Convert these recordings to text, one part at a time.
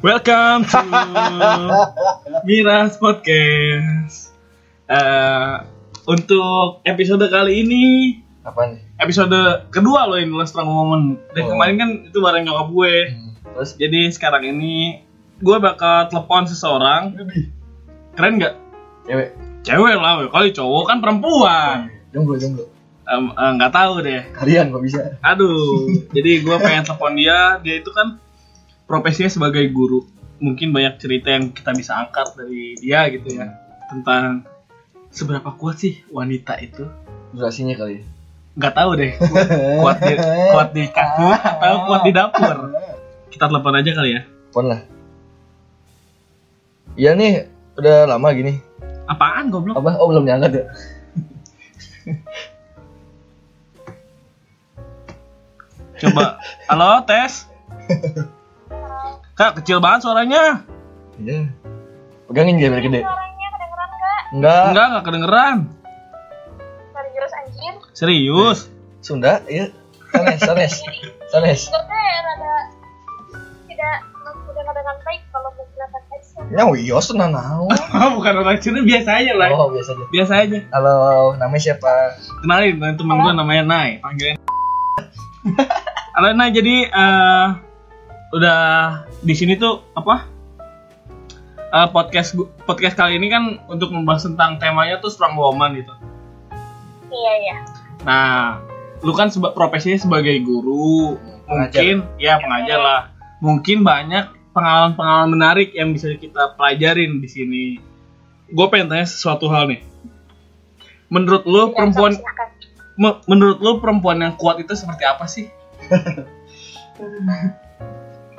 Welcome to Miras Podcast. Eh, untuk episode kali ini, Apa nih? episode kedua loh ini Last Strong Moment. Dan Oh. kemarin kan itu bareng nyokap gue. Terus Jadi sekarang ini gue bakal telepon seseorang. Keren nggak? cewek. Cewek lah, kali cowok kan perempuan. Jomblo, jomblo. Em, eh, Nggak tahu deh. Kalian kok bisa? Aduh, jadi gue pengen telepon dia. Dia itu kan profesinya sebagai guru. Mungkin banyak cerita yang kita bisa angkat dari dia gitu ya tentang seberapa kuat sih wanita itu. Durasinya kali. Nggak tahu deh. Kuat di kuat di kantor atau kuat di dapur. Kita telepon aja kali ya. Pon lah. Iya nih, udah lama gini. Apaan goblok? Apa? Oh belum diangkat ya? Coba. Halo, tes. Kak, kecil banget suaranya. Iya. Pegangin dia biar gede. Suaranya kedengeran nggak? Enggak. Enggak, enggak kedengeran. Serius anjir. Serius. Sunda, iya. Sanes, sanes. Sanes. Sebenarnya rada tidak nggak dengan baik kalau mau kelihatan action. Ya wios tenang naon. Bukan orang Cina biasa aja lah. Oh, biasa aja. Biasa aja. Halo, namanya siapa? Kenalin, temen gue namanya Nai, panggilin. Halo Nai, jadi eh, udah di sini tuh apa? Eh, podcast podcast kali ini kan untuk membahas tentang temanya tuh strong woman gitu. Iya iya. Nah, lu kan seba- profesinya sebagai guru, mungkin ya pengajar lah. Mungkin banyak pengalaman-pengalaman menarik yang bisa kita pelajarin di sini. Gue pengen tanya sesuatu hal nih. Menurut lu Tidak, perempuan. Me- menurut lu perempuan yang kuat itu seperti apa sih?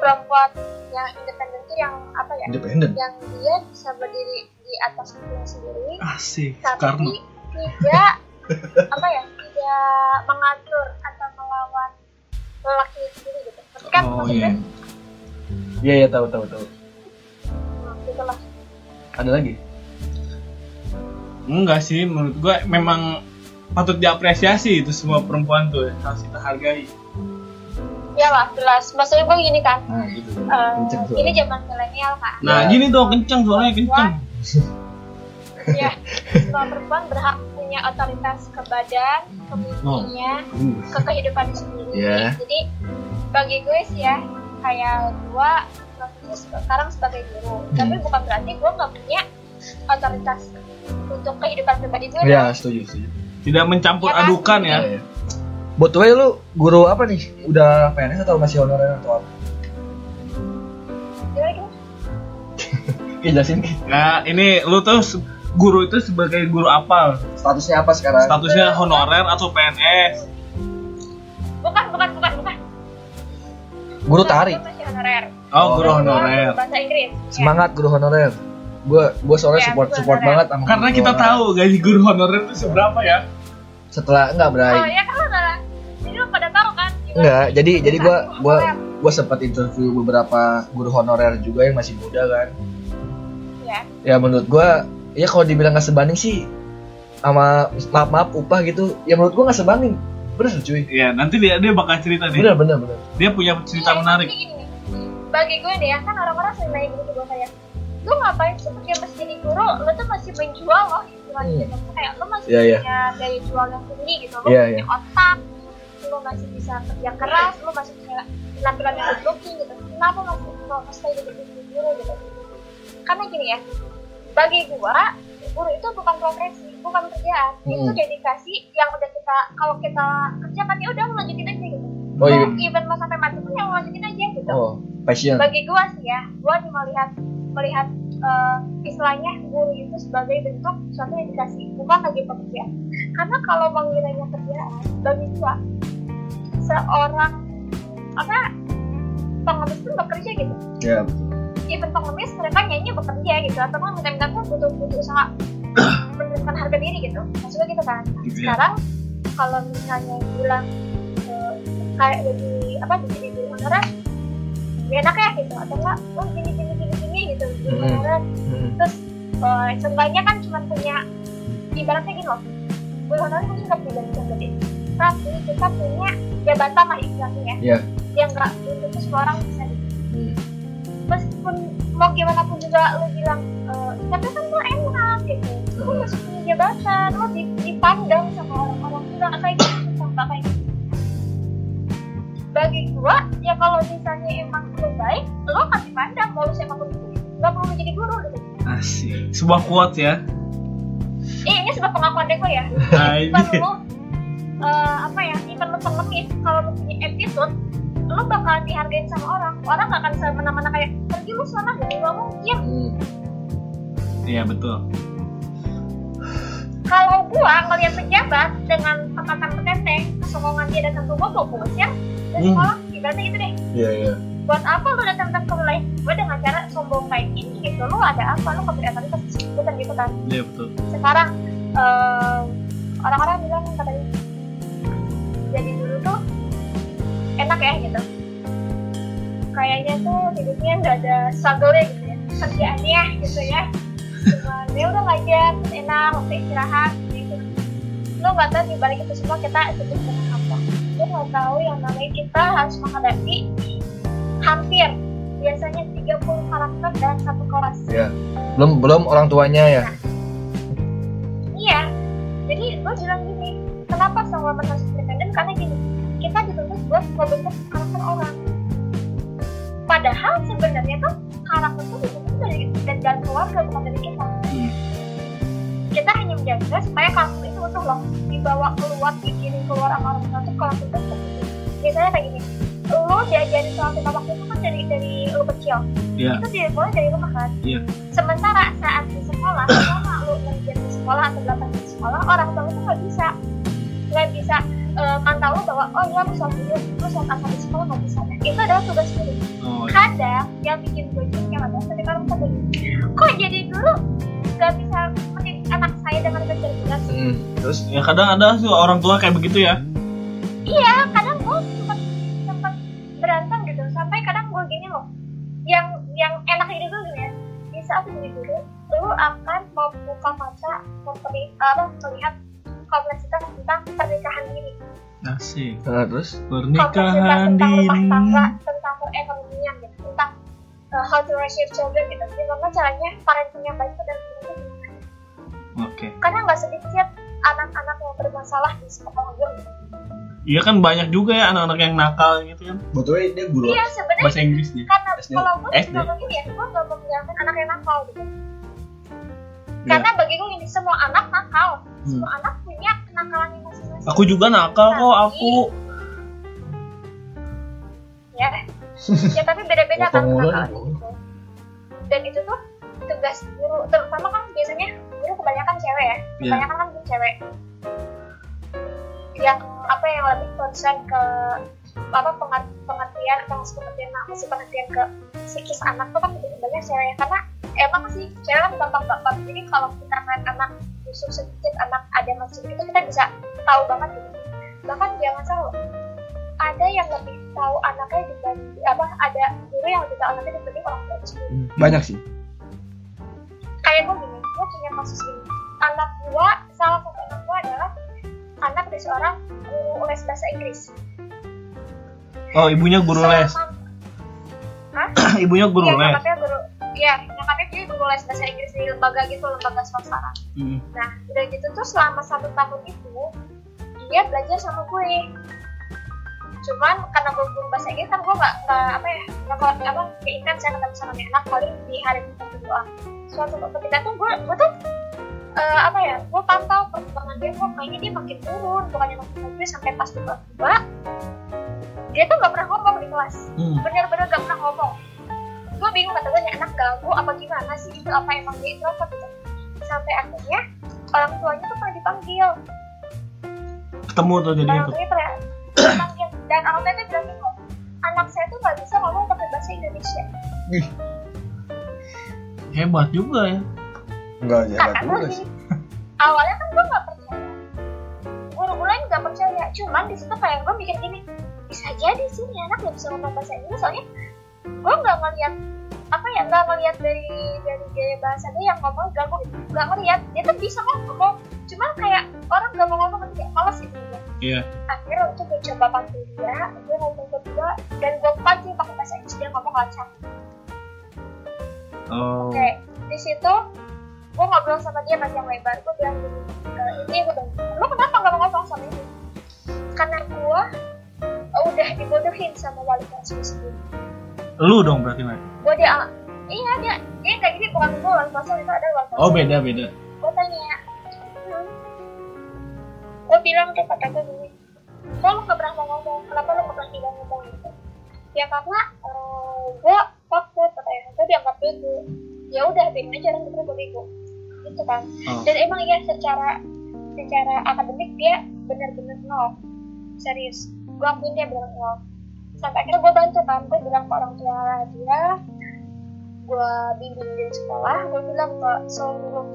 perempuan yang independen itu yang apa ya? Independen. Yang dia bisa berdiri di atas kakinya sendiri, Asik, tapi Soekarno. tidak apa ya? Tidak mengatur atau melawan lelaki sendiri gitu. Kan Oh, Iya. Iya, iya tahu tahu tahu. nah, gitu. Ada lagi? Enggak sih, menurut gua memang patut diapresiasi itu semua perempuan tuh harus kita hargai. Iyalah, jelas. Maksudnya gue gini kan, Nah, gitu. Kenceng tuh. ini zaman milenial kan. Nah, Ya. gini dong kenceng suaranya kenceng. ya semua perempuan berhak punya otoritas ke badan ke mimpinya Uh. ke kehidupan sendiri Ya. jadi bagi gue sih ya kayak gue profesi sekarang sebagai guru Hmm. tapi bukan berarti gue nggak punya otoritas untuk kehidupan pribadi gue Ya, setuju, setuju. Tidak mencampur Ya kan? adukan ya. Iya, iya. Buat way lu guru apa nih? Udah PNS atau masih honorer atau apa? Gimana, gimana? Oke, jelasin. Nah, ini lu tuh guru itu sebagai guru apa? Statusnya apa sekarang? Statusnya honorer atau PNS? bukan bukan bukan bukan Guru tari. gue masih honorer Oh, guru Oh. honorer. bahasa Inggris Ya. Semangat guru honorer. Gua gua soalnya Iya, support support honorer. banget sama Karena guru kita honorer. tahu gaji guru honorer itu seberapa ya? Setelah enggak oh Bray. ya kan lo Enggak, jadi jadi gua gua gua sempat interview beberapa guru honorer juga yang masih muda kan. ya Ya menurut gua ya kalau dibilang nggak sebanding sih sama maaf maaf upah gitu ya menurut gua nggak sebanding bener cuy Iya, nanti dia dia bakal cerita nih. bener bener bener Dia punya cerita Iya, menarik. gini nih, bagi gue nih ya kan orang-orang sering nanya gitu gue kayak lu ngapain sih pakai mesin jadi guru lu tuh masih menjual loh istilahnya Hmm. gitu Maksudnya kayak lu masih Iya, iya. punya daya jual yang tinggi gitu lu Iya, punya iya. otak lu masih bisa kerja keras lu masih punya penampilan yang good looking gitu. Kenapa masih mau stay jadi guru gitu karena gini ya bagi gua guru itu bukan profesi bukan kerjaan. Itu Hmm. dedikasi yang udah kita kalau kita kerjakan ya udah lanjutin aja gitu. Oh, iya. Mau even mau sampai mati pun ya lu lanjutin aja gitu. Oh passion. Bagi gua sih ya gua nih melihat melihat eh, istilahnya guru itu sebagai bentuk suatu dedikasi bukan lagi pekerjaan. Karena kalau mengiranya kerjaan bagi gua seorang apa pengemis pun bekerja gitu ya even pengemis mereka nyanyi bekerja gitu atau kan minta-minta tuh butuh butuh usaha menurunkan harga diri gitu maksudnya gitu kan Gitu ya. sekarang kalau misalnya bilang eh, kayak jadi apa jadi guru honorer gak enak ya gitu atau enggak oh gini gini gini gini gitu guru Hmm. honorer Hmm. terus eh, seenggaknya kan cuma punya ibaratnya gini loh guru honorer mungkin nggak punya gaji gede tapi kita punya jabatan lah istilahnya ya Iya. yang nggak itu tuh semua orang bisa Hmm. meskipun mau gimana pun juga lu bilang eh, tapi kan lu enak gitu lu masih punya jabatan lu di- dipandang sama orang-orang nggak kayak gitu nggak kayak gitu bagi gua ya kalau misalnya emang lu baik lu akan dipandang mau lu siapa pun itu nggak perlu jadi guru gitu Asik. Sebuah quote ya. eh, ini sebab pengakuan deh gua ya Nah, eh, apa ya even lu pengemis kalau lu punya attitude lu bakal dihargain sama orang orang gak akan semena-mena kayak pergi lu sana gitu gak mungkin Hmm. Iya betul. kalau gua ngeliat pejabat dengan tekanan petenteng kesokongan dia datang ke gua gua usir dari Hmm. ibaratnya gitu deh Iya iya. buat apa lu datang datang ke wilayah gua dengan cara sombong kayak gini gitu lu ada apa lu keberatan bukan gitu kan Iya betul. sekarang eh, orang-orang bilang katanya jadi dulu tuh enak ya gitu. Kayaknya tuh hidupnya nggak ada struggle-nya gitu ya. Kerjaannya gitu ya. Cuma dia udah ngajar enak waktu istirahat gitu. Lu nggak tahu di balik itu semua kita ikut dengan apa. Lu nggak tahu yang namanya kita harus menghadapi hampir biasanya 30 karakter dalam satu kelas. Iya. Belum belum orang tuanya ya. Iya, jadi gue bilang gini, kenapa sama harus independen? Karena gini, kita dituntut buat membentuk karakter orang. Padahal sebenarnya tuh karakter tuh dibentuk dari dari dalam keluarga bukan dari kita. Hmm. Kita hanya menjaga supaya karakter itu utuh loh, dibawa keluar, dikirim keluar sama orang tua tuh karakter itu itu. Misalnya kayak gini, lo diajarin soal kita waktu itu kan dari dari lo kecil, Iya. itu dimulai dari rumah kan. Iya. Sementara saat di sekolah, selama lu belajar di sekolah atau belajar di sekolah, orang tua itu nggak bisa nggak bisa eh, mantau lu bahwa oh lu sholat dulu, lu sholat asal di sekolah nggak bisa. Nah, itu adalah tugas guru. Oh, iya. Kadang yang bikin gue yang adalah ketika lu kata kok jadi dulu nggak bisa mendidik anak saya dengan kecerdasan. Hmm. Terus ya kadang ada sih orang tua kayak begitu ya. Iya, kadang gue sempat sempat berantem gitu. Sampai kadang gue gini loh, yang yang enak ini tuh gini ya. Di saat jadi guru, lu akan membuka mata memperi, apa, melihat kompleksitas tentang pernikahan Asik. nah, terus Pernikahan tentang rumah tangga, tentang perekonomian gitu, tentang uh, how to raise your children gitu. Gimana caranya parenting yang baik itu dan gimana. Oke. Karena nggak sedikit anak-anak yang bermasalah di sekolah gue. Gitu. Iya kan banyak juga ya anak-anak yang nakal gitu kan. betulnya dia guru. Iya Bahasa Inggrisnya. karena SD. kalau gue SD. juga begini ya gue gak membiarkan anak yang nakal gitu Ya. karena bagi gue ini semua anak nakal Hmm. semua anak punya kenakalannya masing-masing Aku juga nakal kok aku. ya. Ya tapi beda-beda kan nih. gitu dan itu tuh tugas guru. Terutama kan biasanya guru kebanyakan cewek ya. Iya. kebanyakan kan guru cewek. Yang apa yang lebih concern ke apa pengerti- pengertian atau masih pengertian masih pengertian ke psikis anak tuh kan lebih banyak cewek. Ya karena emang sih cewek kan gampang gampang jadi kalau kita ngeliat anak busuk sedikit anak ada masih itu kita bisa tahu banget gitu bahkan jangan salah ada yang lebih tahu anaknya dibanding apa ada guru yang lebih tahu anaknya dibanding orang tua Hmm. Banyak sih. kayak gue gini gue punya kasus gini anak gue salah satu anak gue adalah anak dari seorang guru les bahasa Inggris Oh, ibunya guru les. Selama- Hah? ibunya guru Iya, les. guru iya nyokapnya dia guru les bahasa Inggris di lembaga gitu lembaga swasta Hmm. nah udah gitu tuh selama satu tahun itu dia belajar sama gue. Cuman karena gue guru bahasa Inggris kan gue nggak nggak apa ya kuat- apa kayak intens saya ketemu sama anak paling di hari pertama doang. Suatu ketika tuh gue gue tuh eh, apa ya gue pantau perkembangan dia kok kayaknya dia makin turun bukannya makin bagus sampai pas dua dua dia tuh nggak pernah ngomong di kelas. Hmm. bener-bener gak pernah ngomong. Gue bingung kata gue anak ganggu apa gimana sih? Itu apa emang dia introvert gitu sampai akhirnya orang tuanya tuh pernah dipanggil Ketemu tuh jadi itu. dan orang tuanya bilang gitu anak saya tuh gak bisa ngomong pakai bahasa Indonesia. Hebat juga ya. Enggak ya, kata gue gini awalnya kan gue gak percaya. Guru-guru lain gak percaya. Cuman di situ kayak gue mikir gini bisa jadi sih nih anak gak bisa ngomong bahasa Inggris. Soalnya gue nggak ngeliat apa ya nggak ngeliat dari dari gaya bahasa dia yang ngomong gak gue nggak ngeliat dia tuh bisa ngomong cuman kayak orang gak mau ngomong kayak malas gitu dia Iya. akhirnya waktu gue coba panggil dia gue ngomong berdua dan gue pancing pakai bahasa Inggris dia ngomong lancar Oh. Oke, di situ gue ngobrol sama dia panjang lebar. Gue bilang gini, e, ini gue bilang, lo kenapa gak mau ngomong sama ini? Karena gue udah dibodohin sama wali kelas gue sendiri. Lu dong berarti Nay. Gue dia, iya dia, dia kayak gini bukan gue wali kelas itu ada wali kelas. Oh beda beda. Bilang tuh kata gue gini, kok lo gak pernah mau ngomong? Kenapa lo gak pernah bilang ngomong gitu? Ya karena uh, gue takut katanya, gue dianggap bego. Ya udah, biarin aja orang gue bego. Gitu kan. Oh. Dan emang ya secara secara akademik dia benar-benar nol. Serius. Gue akuin dia benar nol. Sampai akhirnya gue bantu kan, gue bilang ke orang tua dia, gue bimbing di sekolah, gue bilang ke seluruh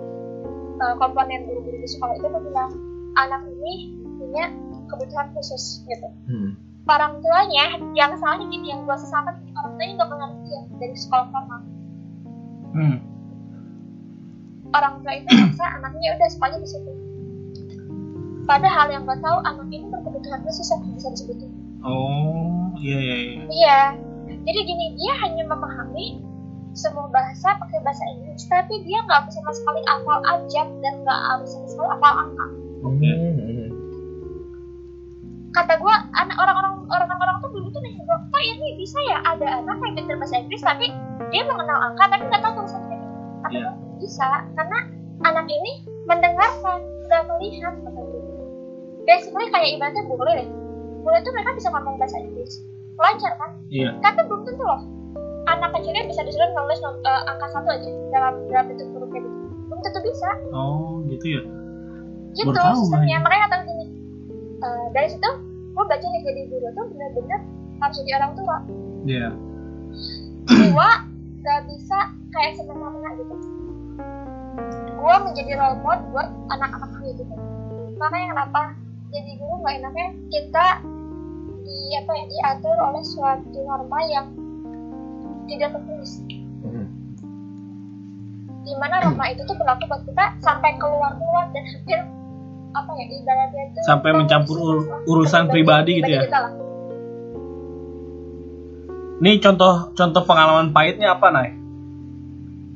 uh, komponen guru-guru di sekolah itu gue bilang anak ini punya kebutuhan khusus gitu. Hmm. Orang tuanya yang salahnya gini yang gue sesalkan orang tuanya nggak pengertian dari sekolah formal. Hmm. Orang tua itu maksa anaknya udah sekolahnya di situ. Padahal yang gak tahu anak ini berkebutuhan khusus yang bisa disebutin. Oh iya iya iya. Iya. Jadi gini, dia hanya memahami semua bahasa pakai bahasa Inggris, tapi dia nggak bisa sama sekali hafal abjad dan nggak bisa sama sekali hafal angka. Hmm. Kata gue, anak orang-orang orang-orang tuh dulu tuh nanya gue, kok ini bisa ya ada anak yang pintar bahasa Inggris tapi dia mengenal angka tapi nggak tahu tulisan. Kata Iya. gue, bisa karena anak ini mendengarkan, nggak melihat. Kata gue. Basically kayak ibaratnya bule deh. Bule tuh mereka bisa ngomong bahasa Inggris, lancar kan? Iya. Tapi belum tentu loh. Anak kecilnya bisa disuruh nulis eh, angka satu aja dalam dalam bentuk huruf kayak gitu. Belum tentu bisa. Oh gitu ya. Gitu. Bay. Makanya kata gini. eh, dari situ, gue baca nih jadi guru tuh bener-bener harus jadi orang tua. Iya. Tua gak bisa kayak semena-mena gitu. Gue menjadi role model buat anak-anak gue gitu. Makanya kenapa jadi guru gak enaknya kita di apa ya diatur oleh suatu norma yang tidak tertulis. Hmm. di mana norma itu tuh berlaku buat kita sampai keluar keluar dan hampir apa ya ibaratnya itu Sampai mencampur ur- urusan pribadi gitu ya? Nih contoh contoh pengalaman pahitnya apa Nay?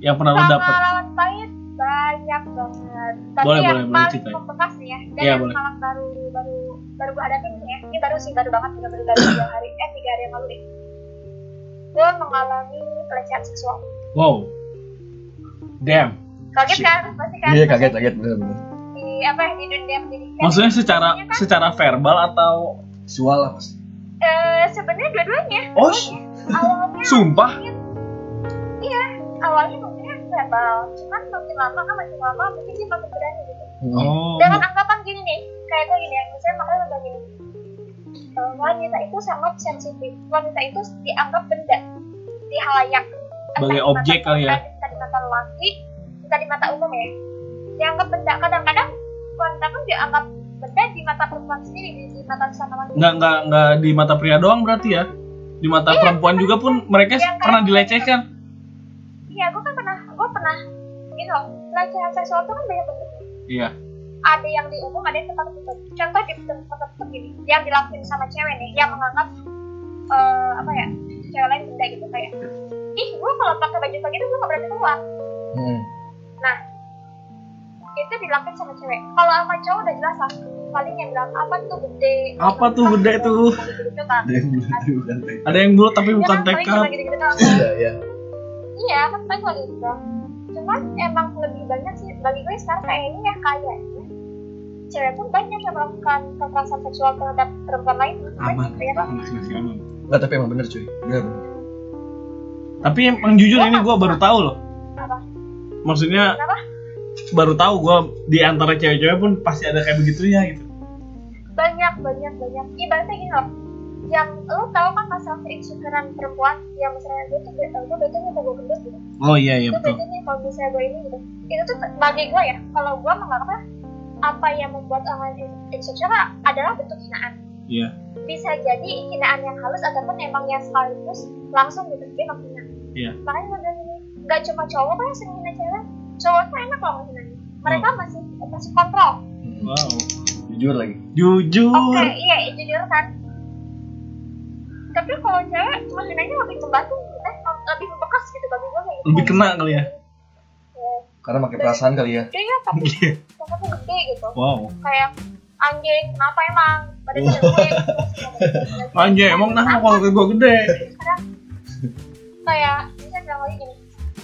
Yang pernah lu dapet? pengalaman pahit banyak banget tapi Boleh, yang boleh, boleh paling membekas nih ya dan Iya, yang boleh. pengalaman baru baru baru gue hadapin nih ya ini baru sih baru banget baru baru baru tiga hari eh tiga hari yang lalu deh gue mengalami pelecehan seksual Wow. Damn. kaget kan pasti kan Iya kaget kaget bener-bener. Apa di dunia pendidikan Maksudnya secara Sebenarnya kan, secara verbal atau Visual lah pasti. eh, sebenarnya dua-duanya Oh, awalnya sumpah? iya awalnya mungkin verbal cuman makin lama kan makin lama mungkin dia makin berani gitu. Oh. dengan anggapan gini nih kayak gue gini ya misalnya makanya udah gini wanita itu sangat sensitif wanita itu dianggap benda di halayak Sebagai objek kali ya? entah di mata lelaki entah di mata umum ya dianggap benda kadang-kadang wanita pun dianggap benda di mata perempuan sendiri di, di mata sesama wanita Nggak nggak nggak di mata pria doang berarti ya? Di mata Iya, perempuan juga pun mereka Yang pernah kayak- dilecehkan. iya gue kan pernah gue pernah gitu loh pelecehan seksual itu kan banyak bentuknya Iya. ada yang di umum ada yang tempat tertutup contoh di tempat tertutup gini yang dilakuin sama cewek nih yang menganggap eh, apa ya cewek lain benda gitu kayak ih gue kalau pakai baju kayak gitu gue gak berani keluar Hmm. Itu dilakuin sama cewek kalau sama cowok udah jelas lah paling yang bilang apa tuh gede Apa tuh gede tuh? gitu kan Ada yang bulat ada bukan tekad. Ada yang bulat tapi Ya bukan kan, tekad. Iya iya. iya kan paling cuma gitu cuman emang lebih banyak sih bagi gue sekarang kayaknya ya kayaknya cewek pun banyak yang melakukan kekerasan seksual terhadap perempuan lain Aman. Masih masih aman. Nggak tapi emang bener cuy. Bener bener. Tapi emang jujur ini gue baru tahu loh. Apa? Maksudnya Kenapa? Baru tahu gue di antara cewek-cewek pun pasti ada kayak begitunya gitu. banyak banyak banyak ibaratnya gini loh yang lo tau kan masalah keinsecurean perempuan yang misalnya gue tuh gue gue betulnya mau gue gendut gitu Oh iya iya itu betul. betulnya kalau misalnya gue ini gitu itu tuh bagi gue ya kalau gue menganggapnya apa yang membuat orang insecure adalah bentuk hinaan Iya. bisa jadi hinaan yang halus ataupun emang yang sekaligus langsung gitu dia menghina Iya. makanya gue bilang gini nggak cuma cowok kan sering cowok tuh enak loh menghinanya mereka Oh. masih masih kontrol Wow. Jujur lagi. Jujur. Oke, iya, iya, jujur kan. Tapi kalau cewek, menghinanya lebih membantu, eh, lebih membekas gitu bagi gue kayak lebih kena kali ya Ya, Karena pakai perasaan kali ya. gede ya tapi Iya. tapi gede gitu wow kayak anjing kenapa emang gede anjay emang nah kalau gue gede kadang kayak bisa bilang lagi gini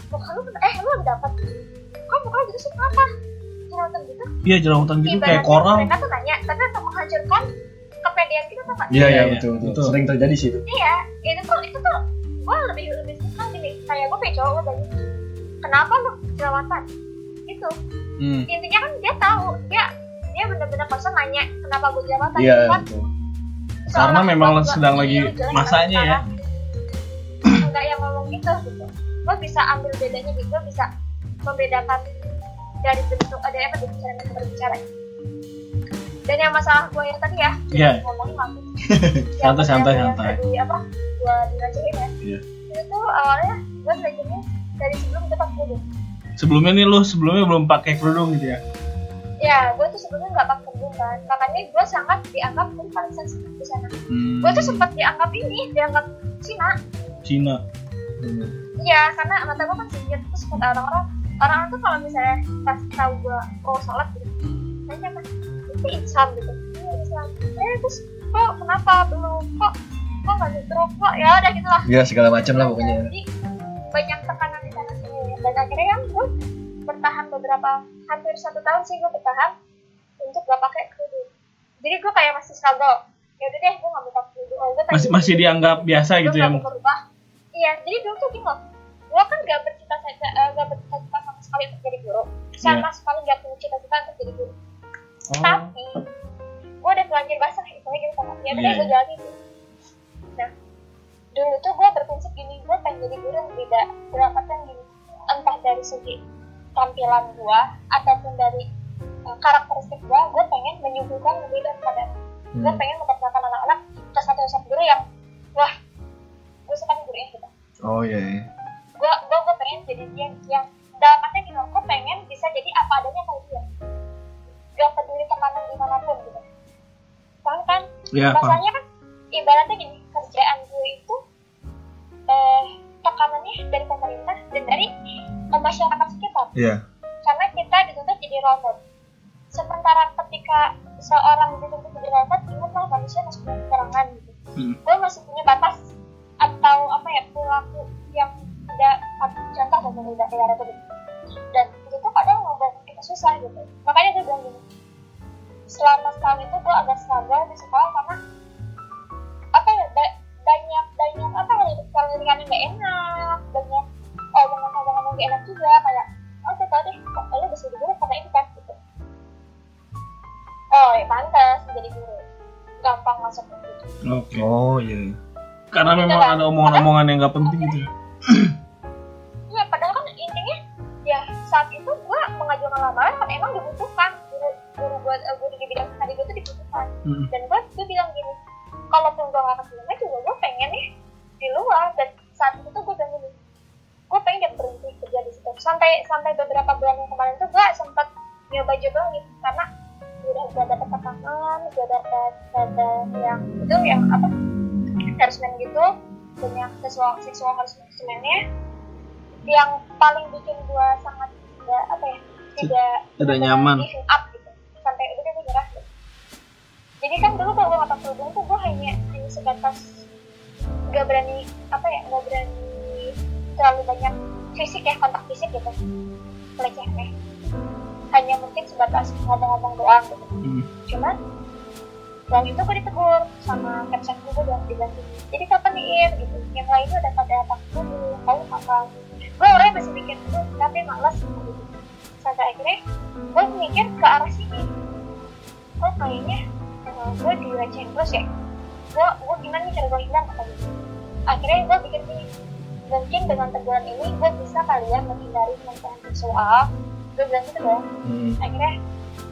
muka lu eh lu dapat kok muka gitu sih kenapa jerawatan gitu iya jerawatan gitu Ibaratnya kayak koral mereka tuh nanya tapi untuk menghancurkan kepedean kita tuh nggak Iya, Iya, iya, iya. betul, betul. Betul. Sering terjadi sih itu. iya itu tuh itu tuh gue lebih lebih suka gini kayak gue pengen cowok gue tanya kenapa lu jerawatan itu hmm. intinya kan dia tahu dia dia bener-bener kosong nanya kenapa gue jerawatan Iya, kan betul. Karena memang tua sedang gua, lagi "Iya, masanya ya." sekarang." enggak yang ngomong gitu gitu gue bisa ambil bedanya gitu gue bisa membedakan dari bentuk ada apa dari cara mereka berbicara dan yang masalah gue yang tadi ya Iya. ngomongin langsung Santai, santai, santai. apa gue direcehin ya Iya. itu awalnya gue direcehin dari sebelum gue pakai kerudung sebelumnya nih lu sebelumnya belum pakai kerudung gitu ya ya gue tuh sebelumnya nggak pakai kerudung kan makanya gue sangat dianggap gue paling sensitif di sana hmm. gue tuh sempat dianggap ini dianggap Cina Cina Hmm. Iya, karena mata gue kan singkat terus kata orang-orang orang tuh kalau misalnya pas tahu gue mau sholat gitu, nanya kan, itu Islam gitu, iya Islam. Eh terus kok kenapa belum kok kok nggak nyetrum kok ya udah gitulah. Ya segala macam lah pokoknya. Jadi banyak tekanan di sana sini dan akhirnya kan gue bertahan beberapa hampir satu tahun sih gue bertahan untuk gak pakai kerudung. Jadi gue kayak masih struggle. Ya udah deh, gue gak mau pakai kerudung. Oh, masih masih dianggap biasa gitu ya berubah iya jadi dulu tuh loh gue kan gak bercita-cita eh, gak bercita-cita sekali untuk jadi guru sama sekali gak punya cita-cita untuk jadi guru oh. tapi gue udah terlanjur basah istilahnya gitu sama dia Iya, udah gue iya. jalanin gitu. nah dulu tuh gue berprinsip gini gue pengen jadi guru yang tidak mendapatkan gini entah dari segi tampilan gue ataupun dari eh, karakteristik gue gue pengen menyuguhkan lebih daripada gue Hmm. pengen memperkenalkan anak-anak ke satu satu guru yang wah gue suka nih gurunya gitu Oh iya. iya. gue gue gue pengen jadi dia yang dalam artinya gini gue pengen bisa jadi apa adanya kayak dia. Gak peduli tekanan di mana pun gitu. Paham kan? Ya masalahnya kan ibaratnya gini kerjaan gue itu eh tekanannya dari pemerintah dan dari masyarakat sekitar. Iya. karena kita dituntut jadi model. Sementara ketika seorang dituntut jadi model ingatlah manusia masih punya kekurangan gitu. Hmm. gue masih punya batas atau apa ya perilaku yang tidak contoh udah kayak gitu dan itu tuh kadang membuat kita susah gitu. Makanya gue bilang gini selama setahun itu gue agak struggle di sekolah karena apa ya ba- banyak banyak apa kalau lingkungan nggak enak banyak omongan omongan yang gak enak juga kayak oh tuh tau deh kok lo bisa jadi guru karena ini kan gitu. Oh ya pantas menjadi guru. Gampang masuk. Ke gitu oke. Oh iya. karena memang ada omongan-omongan yang gak penting gitu saat itu gua mengajukan lamaran kan emang dibutuhkan. Guru guru gua eh, guru di bidang tadi gua tuh dibutuhkan. Hmm. dan gua gua bilang gini kalaupun gua gak keterima juga gua pengen nih di luar. Dan saat itu tuh gua bilang gini gua pengen berhenti kerja di situ. Sampai sampai beberapa bulan yang kemarin tuh gua sempat nyoba coba gitu karena udah gua dapet tekanan gua dapet dapet yang itu yang apa harassment gitu. Banyak seksual seksual harassmentnya yang paling bikin gua sangat tidak apa ya tidak Tidak nyaman. up gitu sampai udah gua nyerah gitu. jadi kan dulu kalau gua nggak kerudung tuh gua hanya hanya sebatas nggak berani apa ya nggak berani terlalu banyak fisik ya kontak fisik gitu pelecehannya hanya mungkin sebatas ngomong-ngomong doang gitu Hmm. cuman dan itu gue ditegur sama caption gue udah diganti jadi kapan nih Ir? gitu yang lainnya udah pada takut dulu kamu kapan gue orangnya masih mikir tapi malas gitu sampai akhirnya gue mikir ke arah sini. Kok kayaknya uh, gue direcehin terus ya? Gue gue gimana nih cara gue hindar kata gitu akhirnya gue pikir gini mungkin dengan teguran ini gue bisa kalian menghindari pelecehan seksual gue bilang gitu dong Hmm. akhirnya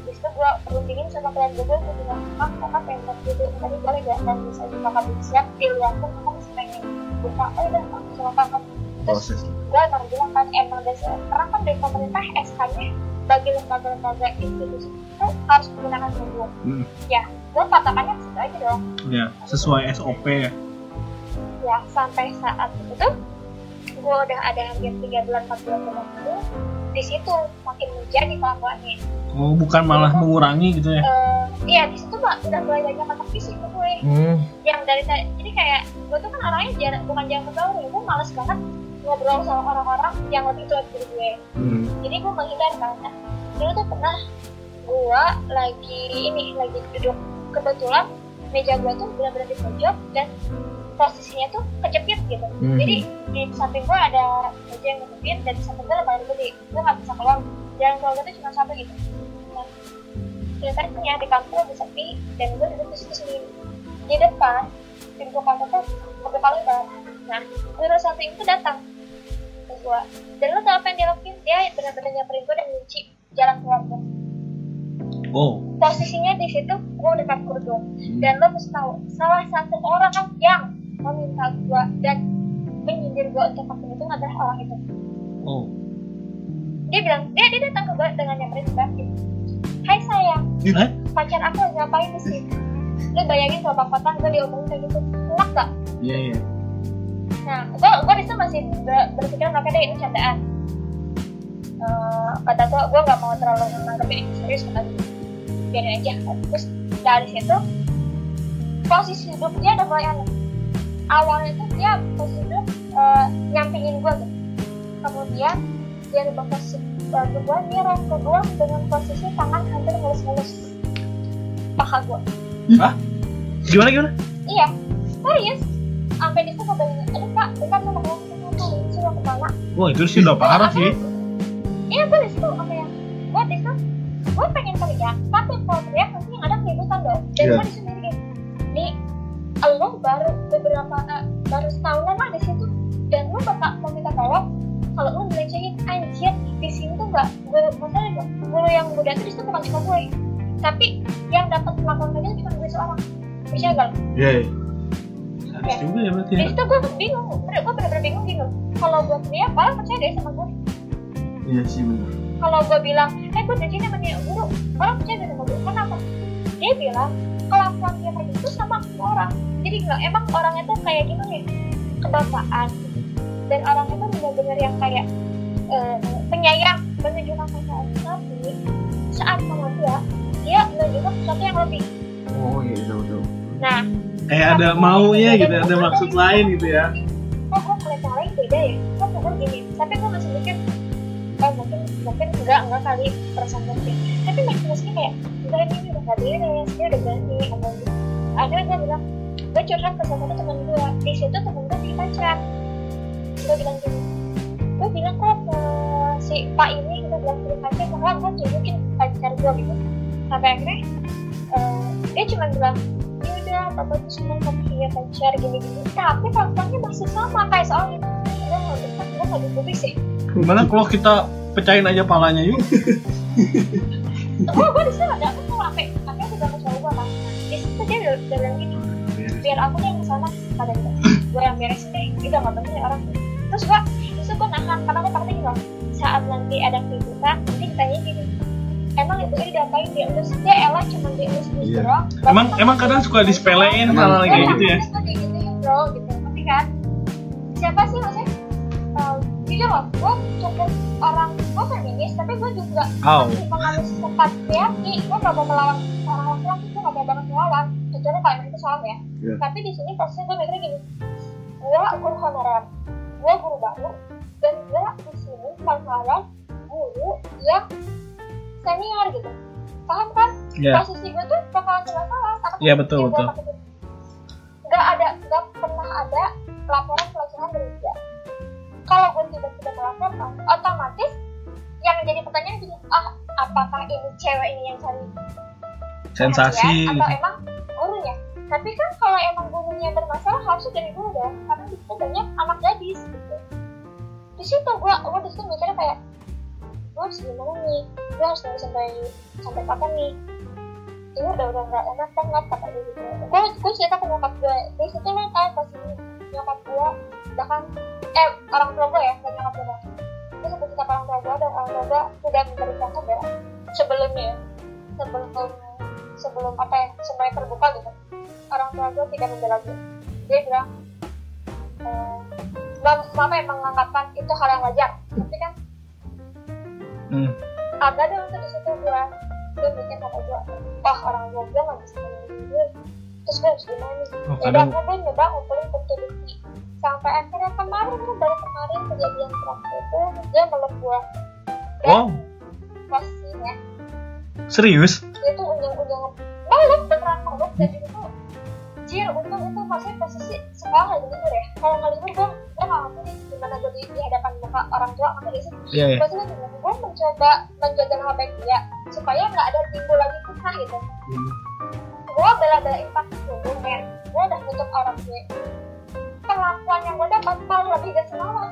di situ gue rundingin sama klien gue gue bilang kak kakak pengen gitu tadi boleh gak dan bisa juga kakak di luar pun kakak masih pengen. Buka oh udah aku sama kakak terus Proses. gue emang bilang kan emang dasar karena kan dari pemerintah SK nya bagi lembaga-lembaga institusi itu harus menggunakan kerudung Hmm. ya gue patokannya situ aja dong ya sesuai SOP ya ya sampai saat itu tuh gue udah ada hampir tiga bulan empat bulan berlalu di situ makin menjadi kelakuannya Oh, bukan malah mengurangi gitu ya. Eh, iya di situ mbak udah mulai banyak kontak fisik gue Hmm. yang dari tadi jadi kayak gue tuh kan orangnya jarang bukan jarang bergaul ya gue males banget ngobrol sama orang-orang yang lebih tua dari gue. Hmm. jadi gue menghindar kan Nah, dulu tuh pernah gue lagi ini lagi duduk kebetulan meja gue tuh benar-benar di pojok dan posisinya tuh kejepit gitu. Hmm. jadi di samping gue ada meja yang kejepit dan di samping gue lemari gede gue nggak bisa keluar. Jalan keluar gue tuh cuma satu gitu. Nah ceritanya di kantor lagi sepi dan gue duduk di situ sendiri. Di depan pintu kantor tuh berdepan lebar nah guru satu itu datang gue dan lo tau apa yang dia lakuin dia benar-benar nyamperin gue dan ngunci jalan keluar gue Oh. posisinya di situ gue dekat kerudung dan lo mesti tahu salah satu orang yang meminta gue dan menyindir gue untuk pakai itu adalah orang itu Oh. dia bilang dia dia datang ke gue dengan nyamperin gue Hai sayang Eh? pacar aku lagi ngapain di sini lu bayangin kalau bang Fatah gue diomongin kayak gitu enak gak? Iya, iya. Nah, gue gue di situ masih ber- berpikir deh ini candaan. Eh, kata gue, gue gak mau terlalu menanggapi ini serius gue. Biarin aja. Terus dari situ posisi duduk dia udah mulai aneh. Awalnya tuh dia posisi duduk eh, nyampingin gue gitu. Kemudian dia rubah posisi uh, gue, dia ke gue dengan posisi tangan hampir ngelus-ngelus paha gue. Gimana gimana? Iya, serius. Sampai di situ gue kak, lu mau ngomong? Sih mau ke mana? Wah, itu sih udah parah sih. Iya, gue di situ apa ya? Gue di situ, gue pengen teriak, tapi kalau teriak nanti yang ada keributan dong. Dan Iya. gue di situ mikir, nih, lo baru beberapa, eh, baru setahunan lah di situ, dan lo bakal mau minta tolong, kalau lo ngelecehin anjir di sini tuh nggak maksudnya gua- guru yang muda tuh di situ bukan cuma gue tapi yang dapat melakukan itu cuma gue seorang bisa gak Iya. Iya. Sadis juga ya berarti. di ya. situ gue bingung gue bener-bener bingung bingung kalau gue teriak malah percaya deh sama gue Iya sih benar. kalau gue bilang eh gue dari sini sama dia guru orang percaya deh sama gue kenapa dia bilang kelakuan dia kayak gitu sama orang jadi nggak emang orangnya tuh kayak gimana ya kebangsaan dan orangnya tuh bener-bener yang kayak eh, penyayang menunjukkan perasaan tapi saat sama dia dia menunjukkan sesuatu yang lebih Oh iya tahu tahu. nah Kayak ada maunya gitu, ada maksud lain gitu ya. kok gue ngeliat yang lain beda ya? Kok gue gini? Tapi gue masih mikir oh mungkin mungkin enggak enggak kali perasaan kayak tapi masih masih kayak enggak ini udah gak beres dia udah berani apa gitu akhirnya gue bilang gue curhat ke salah satu temen gue di situ temen gue punya pacar. Gue bilang gini gue bilang kok ke si pak ini gue bilang punya pacar karena gue tunjukin pacar gue gitu. Sampai akhirnya eh, dia cuma bilang papa tuh seneng kamu punya pacar gini gini tapi kelakuannya masih sama kayak soalnya gue nggak bisa gue nggak bisa sih Gimana kalau kita pecahin aja palanya yuk? gue gue di sana ada aku tuh sampai akhirnya juga ke cowok gue kan di situ dia udah, udah bilang gini biar aku yang ke sana kata dia gue yang beresin deh itu nggak penting orang. Terus gue terus gue nahan karena gue takutnya loh saat nanti ada keributan nanti ditanya gini emang ibu ini diapain dia urus dia elah cuma dia urus urus Iya. doang Emang emang kadang suka disepelein hal kayak gitu ya. Terus gue digituin bro gitu ngerti kan siapa sih maksudnya uh, jujur loh gue cukup orang gue feminis tapi gue juga Oh. mengalami sifat priaki gue gak mau melawan orang laki-laki gue gak mau banget melawan kecuali kalau itu soal ya Iya. tapi di sini posisinya gue mikirnya gini gue guru honorer gue guru baru dan gue di sini melawan guru yang senior gitu paham kan Iya. posisi gue tuh bakalan serba salah Iya, betul, gua betul. itu. nggak ada nggak pernah ada laporan pelecehan dari dia kalau gue tiba-tiba melaporkan otomatis yang jadi pertanyaan gini ah apakah ini cewek ini yang cari Sensasi. perhatian atau emang gurunya tapi kan kalau emang gurunya bermasalah harusnya dari guru dong karena di situ banyak anak gadis gitu di situ gue gue di situ mikirnya kayak gue harus gimana nih? Gue harus nunggu sampai sampai kapan nih? Ini udah udah nggak enak banget kata dia gitu. Gue gue cerita ke nyokap gue di situ lo tau pas ini nyokap gue bahkan eh orang tua gue ya bukan nyokap gue gue sempat cerita ke orang tua gue dan orang tua gue sudah memberikan kabar sebelumnya sebelum sebelum apa ya? Semuanya terbuka gitu. Orang tua gue tidak membela gue dia bilang eh, Mam- mama emang maafan itu hal yang wajar. kan Hmm. ada untuk di situ gue gue mikir kata gue wah orang tua gue nggak bisa nemenin gue terus gue harus gimana nih? Oh, ya udah kadang gue nyoba ngumpulin bukti bukti sampai akhirnya kemarin tuh baru kemarin kejadian terakhir itu dia meluk gue Wow, posisinya serius? dia tuh unjang-unjang meluk beneran meluk dan itu jir untung itu maksudnya posisi sekolah lagi libur ya. Kalau nggak libur gue gue nggak ngerti gimana gue di, di hadapan muka orang tua ngerti gak sih. Iya, iya. maksudnya mencoba menjaga nama baik dia supaya nggak ada timbul lagi fitnah gitu. Gue bela-belain pakai kerudung men. Gue udah nutup aurat gue perlakuan yang gue dapat malah lebih dari semalam.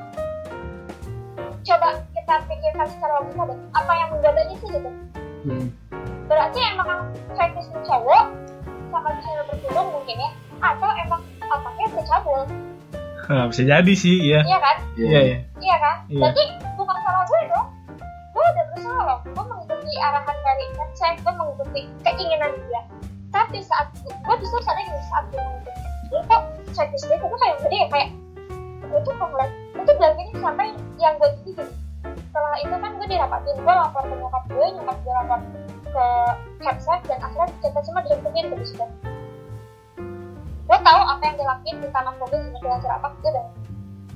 Coba kita pikirkan secara logika deh apa yang menggodanya sih gitu? Hmm. berarti emang fetish cowok sama bisa berkerudung mungkin ya? Atau emang otaknya bercabul Nah, bisa jadi sih, iya. iya kan? Iya, iya. iya kan? Iya. berarti headset gue mengikuti keinginan dia. Tapi saat gue justru sadar gini saat gue mengikuti dia kok checklist dia tuh kayak gede ya kayak gue tuh ngeliat gue tuh bilang gini sampai yang gue jadi gini. Setelah itu kan gue dirapatin gue lapor ke nyokap gue nyokap gue lapor ke headset dan akhirnya kita semua direbutin ke di situ gue tahu apa yang dilakuin di tanah mobil sama dengan jerapah gue dan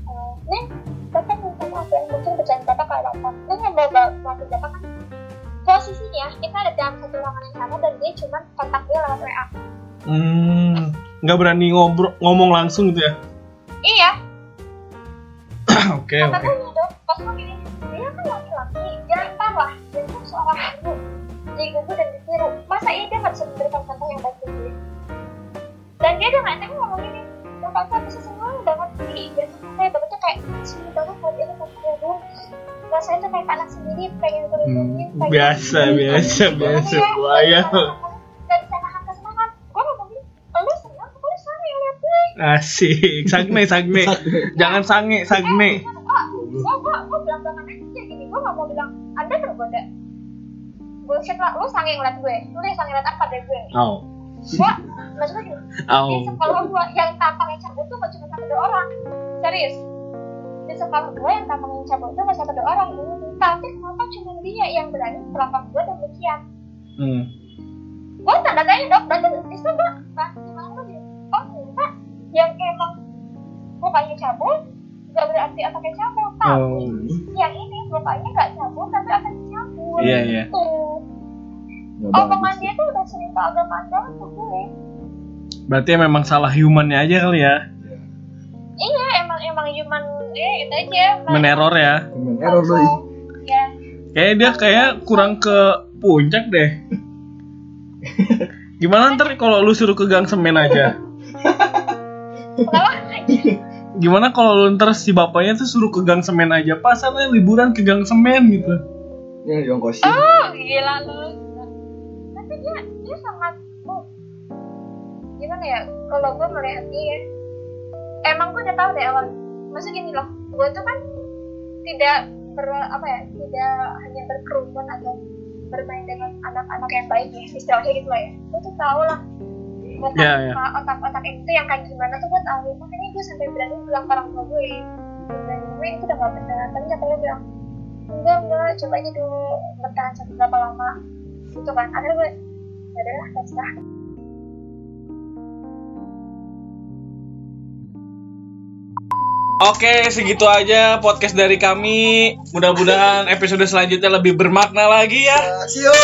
eh, nih bapak minta maaf ya mungkin bercanda bapak kayak bapak gue nggak mau ba- maafin bapak kan posisinya kita ada dalam satu ruangan yang sama dan dia cuma kontak gue lewat WA Hmm, nggak berani ngobrol ngomong langsung gitu ya? iya. Oke, kata oke. gue dong pas gue gini dia kan laki-laki jangan lah? Dia kan seorang ibu digugu dan ditiru masa iya dia nggak bisa memberikan contoh yang baik ke gue dan dia udah nggak ngomong gini bapak saya bisa senang banget sih dan rasanya tuh kayak anak sendiri pengen terlindungin Hmm, biasa, biasa, biasa, buaya. saya Asik, sagne, sagne. Jangan sange, sagne. gue gue gue bilang bilangan aja gini gue gak mau bilang anda tergoda bullshit lah lu sange ngeliat gue lu yang sange ngeliat apa dari gue? Au, gue maksudnya gini di au. sekolah gue yang tampangnya cabut tuh gak cuma satu orang. Serius di sekolah gue yang cabut tuh gak satu dua orang. Dulu tapi kenapa cuma dia yang berani melakukan gue demikian? Hmm. gue tanda tanya dong berarti itu gue gimana tuh gini oh ternyata yang emang mukanya cabul gak berarti otaknya cabul tapi Oh. yang ini mukanya gak cabul tapi otaknya cabul Iya, iya. tuh Nggak omongan bagus. dia tuh udah sering keagamaan banget ke gue. Berarti memang salah humannya aja kali ya, iya emang human eh itu aja meneror ya. Lu ih. ya Kayak dia kayak kurang ke puncak deh. Gimana ntar kalau lu suruh ke gang semen aja? Gimana kalau lu ntar si bapaknya tuh suruh ke gang semen aja? Pasarnya liburan ke gang semen gitu. Ya, diongkosin. oh gila lu tapi dia dia sangat oh, gimana ya kalau gue melihat dia emang gue udah tahu deh awal. Maksudnya gini loh gue tuh kan tidak ber apa ya tidak hanya berkerumun atau bermain dengan anak-anak yang baik ya istilahnya gitu lah ya. Gue tuh tahu lah otak Ya, ya. otak-otak itu yang kayak gimana tuh gue tahu. Makanya gue sampai berani bilang ke orang tua gue dan gue itu udah gak benar tapi kata bilang enggak enggak coba aja dulu bertahan sampai berapa lama. Gitu kan. Akhirnya gue ya udahlah terserah Oke, segitu aja podcast dari kami. Mudah-mudahan episode selanjutnya lebih bermakna lagi ya. See you.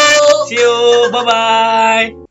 See you, bye bye.